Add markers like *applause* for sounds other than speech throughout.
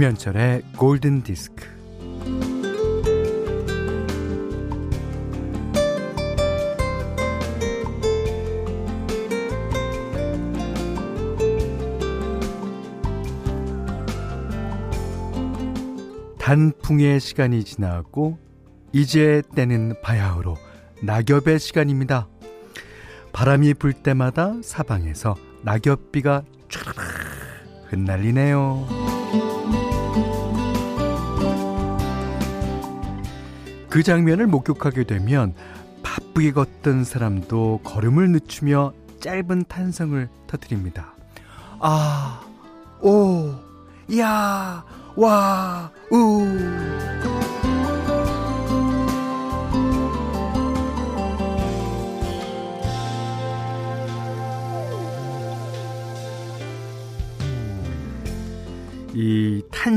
김현철의 골든 디스크. 단풍의 시간이 지나고 이제 때는 바야흐로 낙엽의 시간입니다. 바람이 불 때마다 사방에서 낙엽비가 촤르르 흩날리네요. 그 장면을 목격하게 되면 바쁘게 걷던 사람도 걸음을 늦추며 짧은 탄성을 터뜨립니다. 아, 오, 야, 와, 우.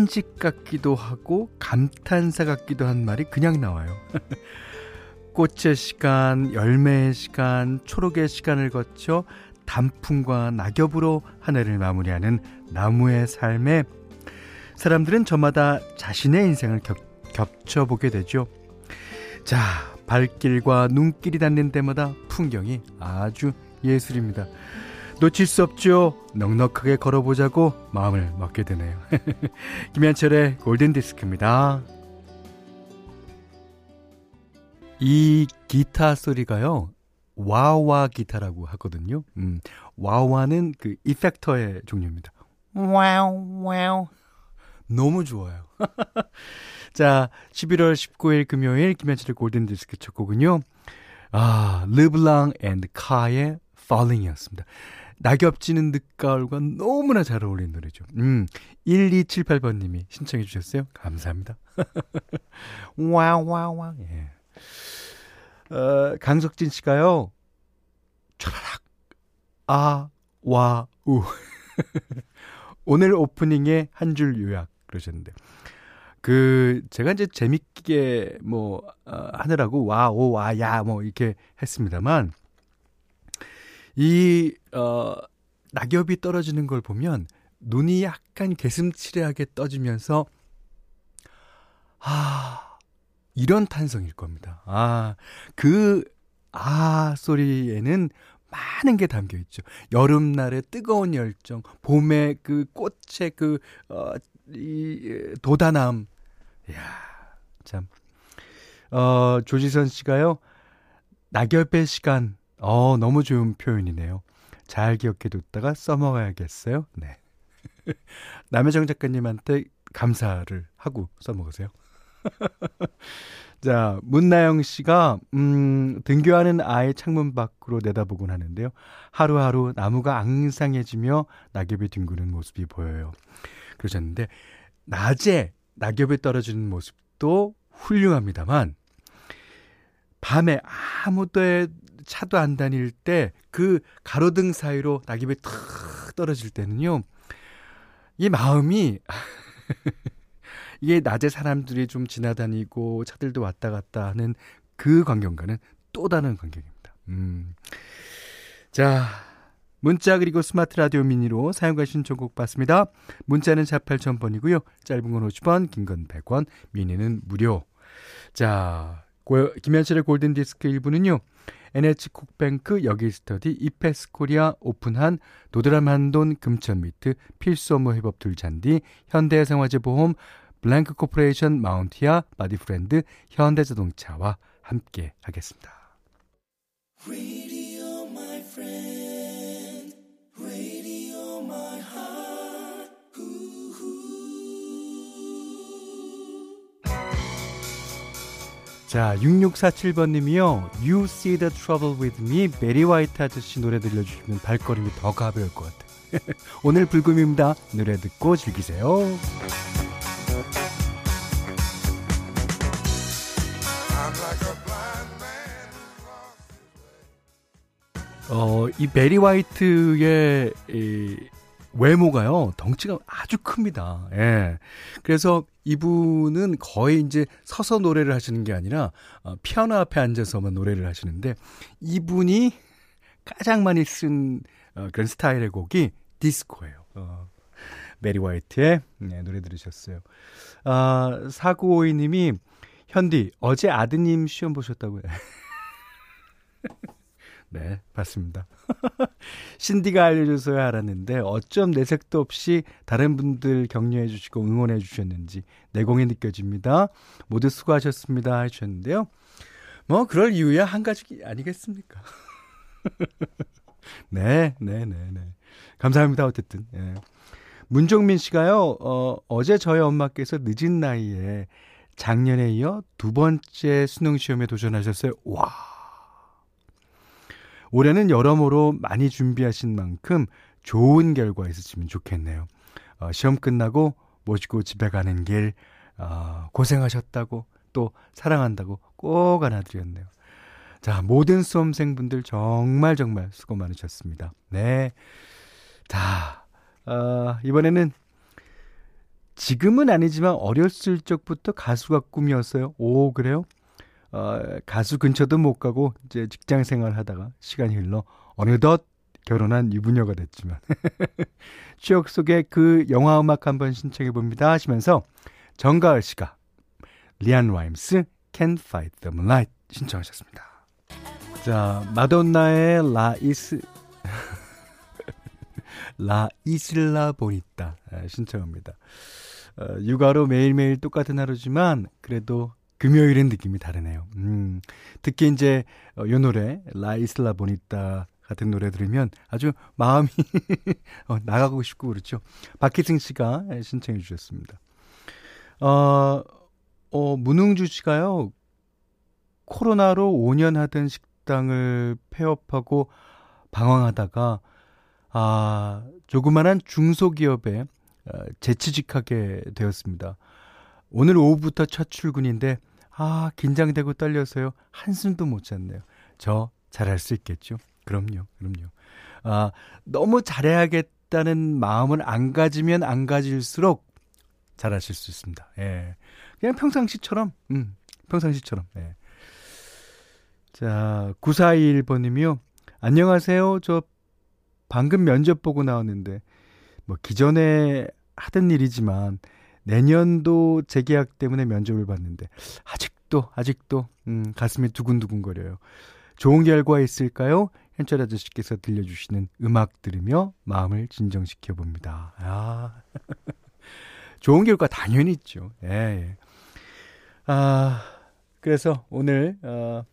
이 탄식 같기도 하고 감탄사 같기도 한 말이 그냥 나와요. *laughs* 꽃의 시간, 열매의 시간, 초록의 시간을 거쳐 단풍과 낙엽으로 한 해를 마무리하는 나무의 삶에 사람들은 저마다 자신의 인생을 겹, 겹쳐보게 되죠. 자, 발길과 눈길이 닿는 데마다 풍경이 아주 예술입니다. 놓칠 수 없죠. 넉넉하게 걸어보자고 마음을 먹게 되네요. *laughs* 김현철의 골든디스크입니다. 이 기타 소리가요. wah-wah 기타라고 하거든요. 음, wah-wah는 그 이펙터의 종류입니다. 와우 와우 너무 좋아요. *laughs* 자, 11월 19일 금요일 김현철의 골든 디스크 첫 곡은요. 아, 르블랑 앤드 카의 Falling이었습니다. 낙엽 지는 늦가을과 너무나 잘 어울리는 노래죠. 음, 1278번님이 신청해 주셨어요. 감사합니다. *laughs* 와와와. 예. 어, 강석진 씨가요. 촤라락. 아, 와, 우. *laughs* 오늘 오프닝에 한 줄 요약 그러셨는데. 그, 제가 이제 재밌게 뭐, 어, 하느라고 와, 오, 와, 야, 뭐, 이렇게 했습니다만, 이, 어, 낙엽이 떨어지는 걸 보면 눈이 약간 개슴츠레하게 떠지면서, 아, 이런 탄성일 겁니다. 아, 그, 아 소리에는 많은 게 담겨 있죠. 여름날의 뜨거운 열정, 봄의 그 꽃의 그, 어, 이, 도단함. 이야, 참. 어, 조지선 씨가요, 낙엽의 시간, 어, 너무 좋은 표현이네요. 잘 기억해 뒀다가 써먹어야겠어요. 네. *laughs* 남혜정 작가님한테 감사를 하고 써먹으세요. *laughs* 자, 문나영 씨가, 음, 등교하는 아이 창문 밖으로 내다보곤 하는데요. 하루하루 나무가 앙상해지며 낙엽이 뒹구는 모습이 보여요. 그러셨는데, 낮에 낙엽이 떨어지는 모습도 훌륭합니다만, 밤에 아무도 차도 안 다닐 때 그 가로등 사이로 낙엽이 탁 떨어질 때는요. 이 마음이 *laughs* 이게 낮에 사람들이 좀 지나다니고 차들도 왔다 갔다 하는 그 광경과는 또 다른 광경입니다. 음. 자, 문자 그리고 스마트 라디오 미니로 사용과 신청곡 받습니다. 문자는 4 8000번이고요. 짧은 건 50원, 긴 건 100원, 미니는 무료. 자, 김현철의 골든디스크 1부는요. NH콕뱅크 여기스터디 이페스코리아 오픈한 도드람 한돈 금천미트 필수 업무 회법 둘잔디 현대생활재보험 블랭크 코퍼레이션 마운티아 바디프렌드 현대자동차와 함께 하겠습니다. 자, 6647번님이요. You see the trouble with me. 베리 화이트 아저씨 노래 들려주시면 발걸음이 더 가벼울 것 같아요. *laughs* 오늘 불금입니다. 노래 듣고 즐기세요. 어, 이 베리 화이트의 이 외모가요, 덩치가 아주 큽니다. 예. 그래서 이분은 거의 이제 서서 노래를 하시는 게 아니라, 어, 피아노 앞에 앉아서만 노래를 하시는데, 이분이 가장 많이 쓴 어, 그런 스타일의 곡이 디스코예요. 어. 메리 화이트의 네, 노래 들으셨어요. 아, 4952님이 현디 어제 아드님 시험 보셨다고요. *laughs* 네, 봤습니다. *laughs* 신디가 알려줘서야 알았는데 어쩜 내색도 없이 다른 분들 격려해 주시고 응원해 주셨는지 내공이 느껴집니다. 모두 수고하셨습니다 하셨는데요. 뭐 그럴 이유야 한 가지 아니겠습니까? *laughs* 네, 네, 네, 네. 감사합니다. 어쨌든. 예. 문종민 씨가요. 어, 어제 저희 엄마께서 늦은 나이에 작년에 이어 두 번째 수능 시험에 도전하셨어요. 와. 올해는 여러모로 많이 준비하신 만큼 좋은 결과 있으시면 좋겠네요. 어, 시험 끝나고 모시고 집에 가는 길 어, 고생하셨다고 또 사랑한다고 꼭 안아드렸네요. 자, 모든 수험생분들 정말 정말 수고 많으셨습니다. 네. 자, 어, 이번에는 지금은 아니지만 어렸을 적부터 가수가 꿈이었어요. 오, 그래요? 어, 가수 근처도 못 가고 이제 직장 생활 하다가 시간이 흘러 어느덧 결혼한 유부녀가 됐지만 *laughs* 추억 속에 그 영화 음악 한번 신청해 봅니다 하시면서 정가을 씨가 리안 라임스 Can't Fight the Moonlight 신청하셨습니다. 자, 마돈나의 라 이스 *laughs* 라 이슬라 보니따 신청합니다. 어, 육아로 매일매일 똑같은 하루지만 그래도 금요일은 느낌이 다르네요. 음, 특히 이제 어, 요 노래 라 이슬라 보니따 같은 노래 들으면 아주 마음이 *laughs* 어, 나가고 싶고 그렇죠. 박희승 씨가 신청해 주셨습니다. 어, 어, 문흥주 씨가요. 코로나로 5년 하던 식당을 폐업하고 방황하다가 아, 조그만한 중소기업에 어, 재취직하게 되었습니다. 오늘 오후부터 첫 출근인데 아, 긴장되고 떨려서요. 한숨도 못 잤네요. 저 잘할 수 있겠죠? 그럼요, 그럼요. 아, 너무 잘해야겠다는 마음을 안 가지면 안 가질수록 잘하실 수 있습니다. 예. 그냥 평상시처럼, 음, 평상시처럼, 예. 자, 9421번님이요. 안녕하세요. 저 방금 면접 보고 나왔는데, 뭐, 기존에 하던 일이지만, 내년도 재계약 때문에 면접을 봤는데 아직도 아직도 음, 가슴이 두근두근거려요. 좋은 결과 있을까요? 현철 아저씨께서 들려주시는 음악 들으며 마음을 진정시켜 봅니다. 아, *laughs* 좋은 결과 당연히 있죠. 예, 예. 아, 그래서 오늘 어,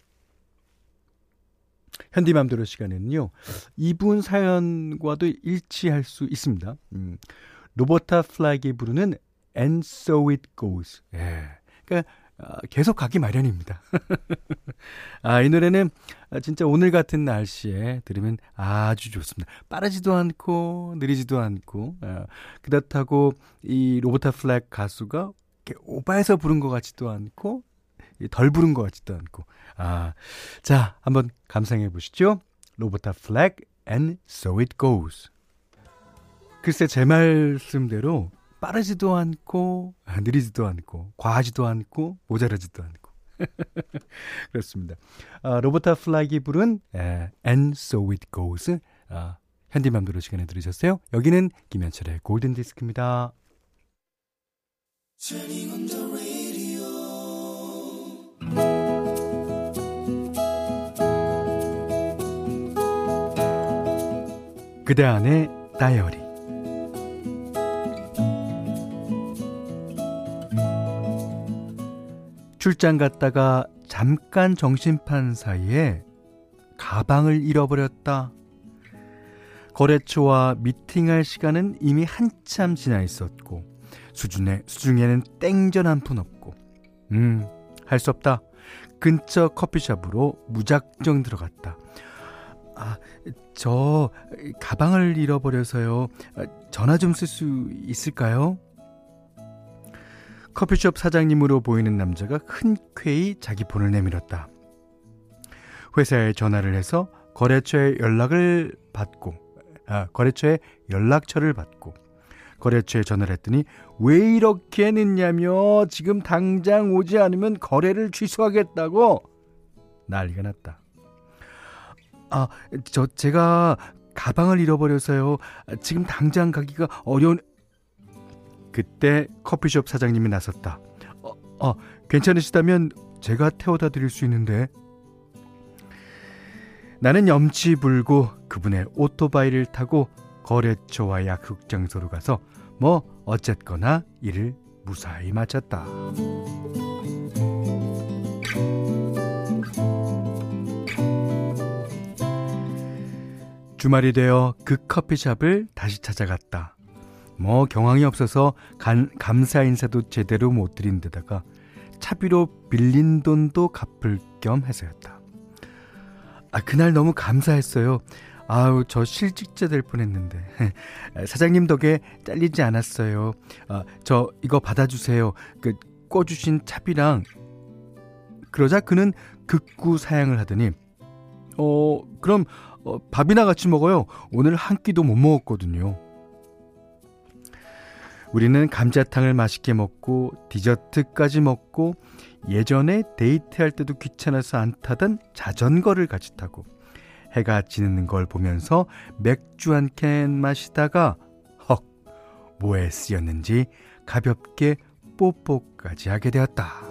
현디맘대로 시간에는요 이분 사연과도 일치할 수 있습니다. 음, 로버타 플랙이 부르는 And So It Goes. 예. 그러니까 어, 계속 가기 마련입니다. *laughs* 아, 이 노래는 진짜 오늘 같은 날씨에 들으면 아주 좋습니다. 빠르지도 않고 느리지도 않고 어, 그렇다고 이 로버타 플랙 가수가 오바해서 부른 것 같지도 않고 덜 부른 것 같지도 않고 아, 자 한번 감상해 보시죠. 로버타 플랙 And So It Goes. 글쎄 제 말씀대로 빠르지도 않고 느리지도 않고 과하지도 않고 모자라지도 않고 *laughs* 그렇습니다. 아, 로버타 플랙이 부른 에, And So It Goes 아, 현디맘대로 시간에 들으셨어요? 여기는 김현철의 골든 디스크입니다. 그대 안의 다이어리 출장 갔다가 잠깐 정신판 사이에 가방을 잃어버렸다. 거래처와 미팅할 시간은 이미 한참 지나 있었고 수준에 수중에는 땡전 한 푼 없고 음 할 수 없다. 근처 커피숍으로 무작정 들어갔다. 아, 저 가방을 잃어버려서요. 전화 좀 쓸 수 있을까요? 커피숍 사장님으로 보이는 남자가 흔쾌히 자기 폰을 내밀었다. 회사에 전화를 해서 거래처에 연락을 받고, 아, 거래처에 연락처를 받고, 거래처에 전화를 했더니 왜 이렇게 늦냐며 지금 당장 오지 않으면 거래를 취소하겠다고 난리가 났다. 아, 저 제가 가방을 잃어버려서요. 지금 당장 가기가 어려운 그때 커피숍 사장님이 나섰다. 어, 어 괜찮으시다면 제가 태워다 드릴 수 있는데. 나는 염치 불고 그분의 오토바이를 타고 거래처와 약속 장소로 가서 뭐 어쨌거나 일을 무사히 마쳤다. 주말이 되어 그 커피숍을 다시 찾아갔다. 뭐 경황이 없어서 간, 감사 인사도 제대로 못 드린 데다가 차비로 빌린 돈도 갚을 겸 해서였다. 아, 그날 너무 감사했어요. 아우, 저 실직자 될 뻔했는데. *laughs* 사장님 덕에 잘리지 않았어요. 아, 저 이거 받아주세요. 그 꿔주신 차비랑. 그러자 그는 극구 사양을 하더니, 어, 그럼 어, 밥이나 같이 먹어요. 오늘 한 끼도 못 먹었거든요. 우리는 감자탕을 맛있게 먹고 디저트까지 먹고 예전에 데이트할 때도 귀찮아서 안 타던 자전거를 같이 타고 해가 지는 걸 보면서 맥주 한 캔 마시다가 헉 뭐에 쓰였는지 가볍게 뽀뽀까지 하게 되었다.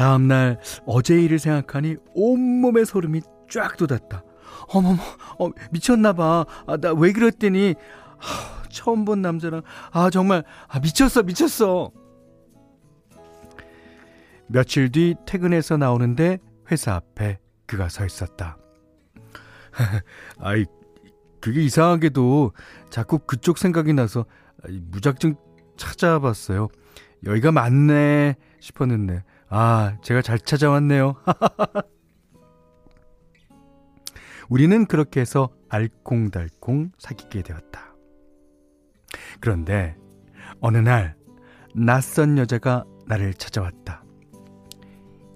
다음날 어제 일을 생각하니 온몸에 소름이 쫙 돋았다. 어머머, 어, 미쳤나봐. 아, 나 왜 그랬더니, 하, 처음 본 남자랑, 아, 정말, 아, 미쳤어, 미쳤어. 며칠 뒤 퇴근해서 나오는데 회사 앞에 그가 서 있었다. *laughs* 아이, 그게 이상하게도 자꾸 그쪽 생각이 나서 무작정 찾아봤어요. 여기가 맞네 싶었는데 아, 제가 잘 찾아왔네요. *laughs* 우리는 그렇게 해서 알콩달콩 사귀게 되었다. 그런데 어느 날 낯선 여자가 나를 찾아왔다.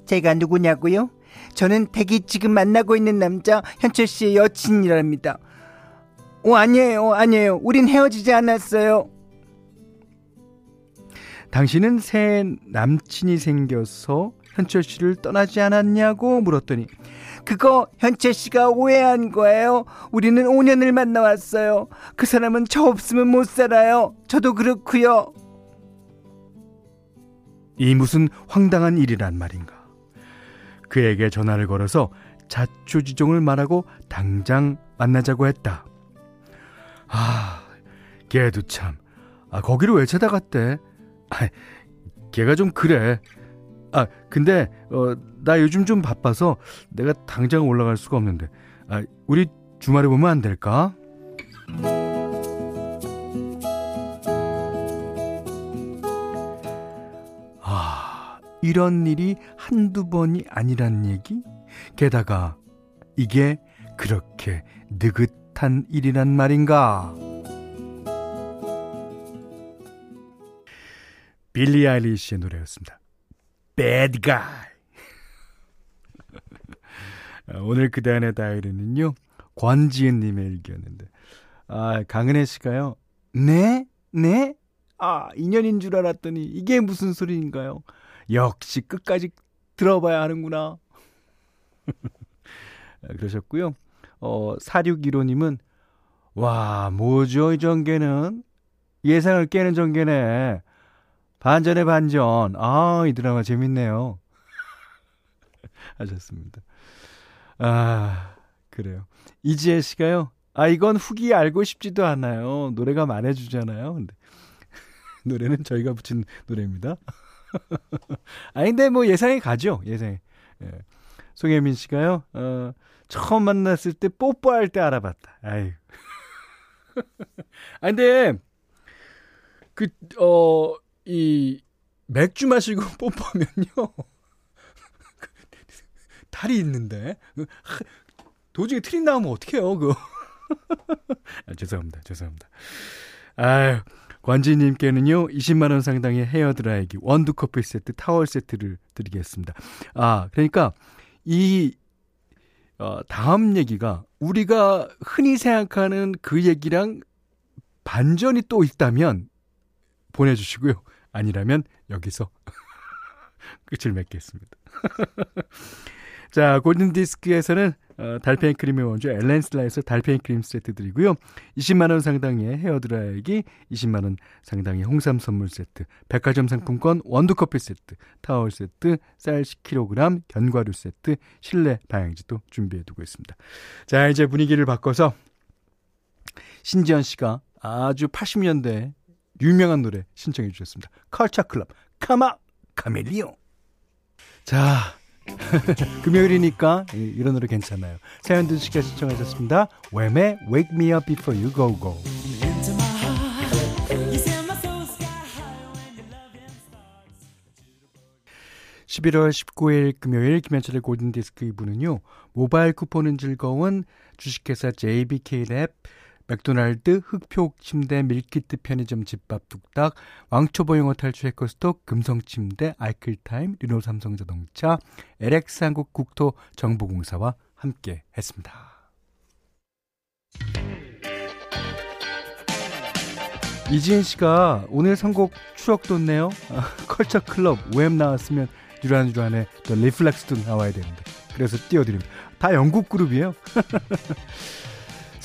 제가 누구냐고요? 저는 댁이 지금 만나고 있는 남자 현철 씨의 여친이랍니다. 어, 아니에요, 아니에요. 우린 헤어지지 않았어요. 당신은 새 남친이 생겨서 현철 씨를 떠나지 않았냐고 물었더니 그거 현철 씨가 오해한 거예요. 우리는 5년을 만나 왔어요. 그 사람은 저 없으면 못 살아요. 저도 그렇고요. 이 무슨 황당한 일이란 말인가. 그에게 전화를 걸어서 자초지종을 말하고 당장 만나자고 했다. 아, 걔도 참. 아, 거기를 왜 찾아갔대? 아, 걔가 좀 그래. 아, 근데 어, 나 요즘 좀 바빠서 내가 당장 올라갈 수가 없는데. 아, 우리 주말에 보면 안 될까? 아, 이런 일이 한두 번이 아니란 얘기? 게다가 이게 그렇게 느긋한 일이란 말인가? 빌리 아일리시의 노래였습니다. Bad Guy. *laughs* 오늘 그대 안의 다이리는요, 권지은님의 일기였는데, 아, 강은혜 씨가요, 네? 네? 아, 인연인 줄 알았더니 이게 무슨 소리인가요? 역시 끝까지 들어봐야 하는구나. *laughs* 그러셨고요. 어, 4615님은, 와, 뭐죠, 이 전개는? 예상을 깨는 전개네. 반전의 반전. 아, 이 드라마 재밌네요. *laughs* 하셨습니다. 아, 그래요. 이지혜 씨가요. 아, 이건 후기 알고 싶지도 않아요. 노래가 말해주잖아요. 근데 *laughs* 노래는 저희가 붙인 노래입니다. *laughs* 아, 근데 뭐 예상이 가죠. 예상이. 예. 송혜민 씨가요. 어, 처음 만났을 때 뽀뽀할 때 알아봤다. 아유. 아, 근데 그, 어, 이 맥주 마시고 *laughs* 뽀뽀하면요. *laughs* 탈이 있는데 도중에 틀이 나오면 어떡해요, 그거. *laughs* 아, 죄송합니다. 죄송합니다. 아유, 관지님께는요, 20만원 상당의 헤어드라이기, 원두 커피 세트, 타월 세트를 드리겠습니다. 아, 그러니까, 이, 어, 다음 얘기가 우리가 흔히 생각하는 그 얘기랑 반전이 또 있다면 보내주시고요. 아니라면 여기서 *laughs* 끝을 맺겠습니다. *laughs* 자, 골든디스크에서는 어, 달팽이 크림의 원조 엘렌슬라에서 달팽이 크림 세트 드리고요. 20만원 상당의 헤어드라이기, 20만원 상당의 홍삼 선물 세트, 백화점 상품권 원두커피 세트, 타월 세트, 쌀 10kg, 견과류 세트, 실내 방향지도 준비해두고 있습니다. 자, 이제 분위기를 바꿔서 신지연 씨가 아주 80년대 유명한 노래 신청해 주셨습니다. 컬처 클럽, 카마, 카멜리오. 자, *laughs* 금요일이니까 이런 노래 괜찮아요. 사연들 씨가 신청하셨습니다. 웸의 Wake Me Up Before You Go Go. 11월 19일 금요일 김현철의 골든디스크 2부는요. 모바일 쿠폰은 즐거운 주식회사 JBK랩 맥도날드, 흑표 침대, 밀키트 편의점 집밥 뚝딱, 왕초보 영어 탈출 해커스톡, 금성 침대, 아이클타임, 르노 삼성 자동차, LX 한국 국토 정보공사와 함께 했습니다. 이지은 씨가 오늘 선곡 추억 돋네요. 아, *laughs* 컬처 클럽 웹 나왔으면 유란유란에 또 리플렉스도 나와야 되는데 그래서 띄워드립니다. 다 영국 그룹이에요. *laughs*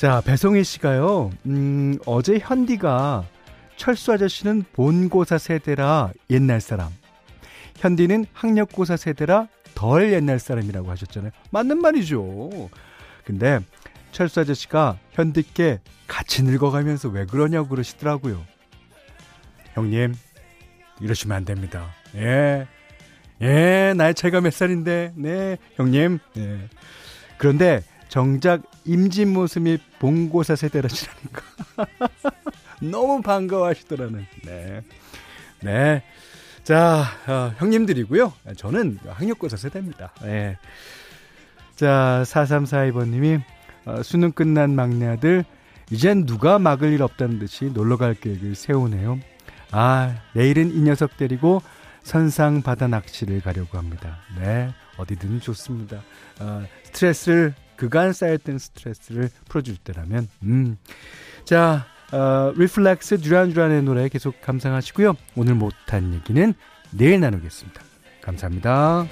자, 배송희 씨가요, 음, 어제 현디가 철수 아저씨는 본고사 세대라 옛날 사람. 현디는 학력고사 세대라 덜 옛날 사람이라고 하셨잖아요. 맞는 말이죠. 근데 철수 아저씨가 현디께 같이 늙어가면서 왜 그러냐고 그러시더라고요. 형님, 이러시면 안 됩니다. 예. 예, 나이 차이가 몇 살인데, 네, 형님. 예. 그런데 정작 임진 모습이 봉고사 세대라시라니까. *laughs* 너무 반가워하시더라는. 네. 네. 자, 어, 형님들이고요. 저는 학력고사 세대입니다. 네. 자, 4342번님이 어, 수능 끝난 막내 아들 이젠 누가 막을 일 없다는 듯이 놀러 갈 계획을 세우네요. 아, 내일은 이 녀석 데리고 선상 바다 낚시를 가려고 합니다. 네, 어디든 좋습니다. 어, 스트레스를 그간 쌓였던 스트레스를 풀어줄 때라면, 음. 자, 어, Reflex 듀란듀란의 노래 계속 감상하시고요. 오늘 못한 얘기는 내일 나누겠습니다. 감사합니다.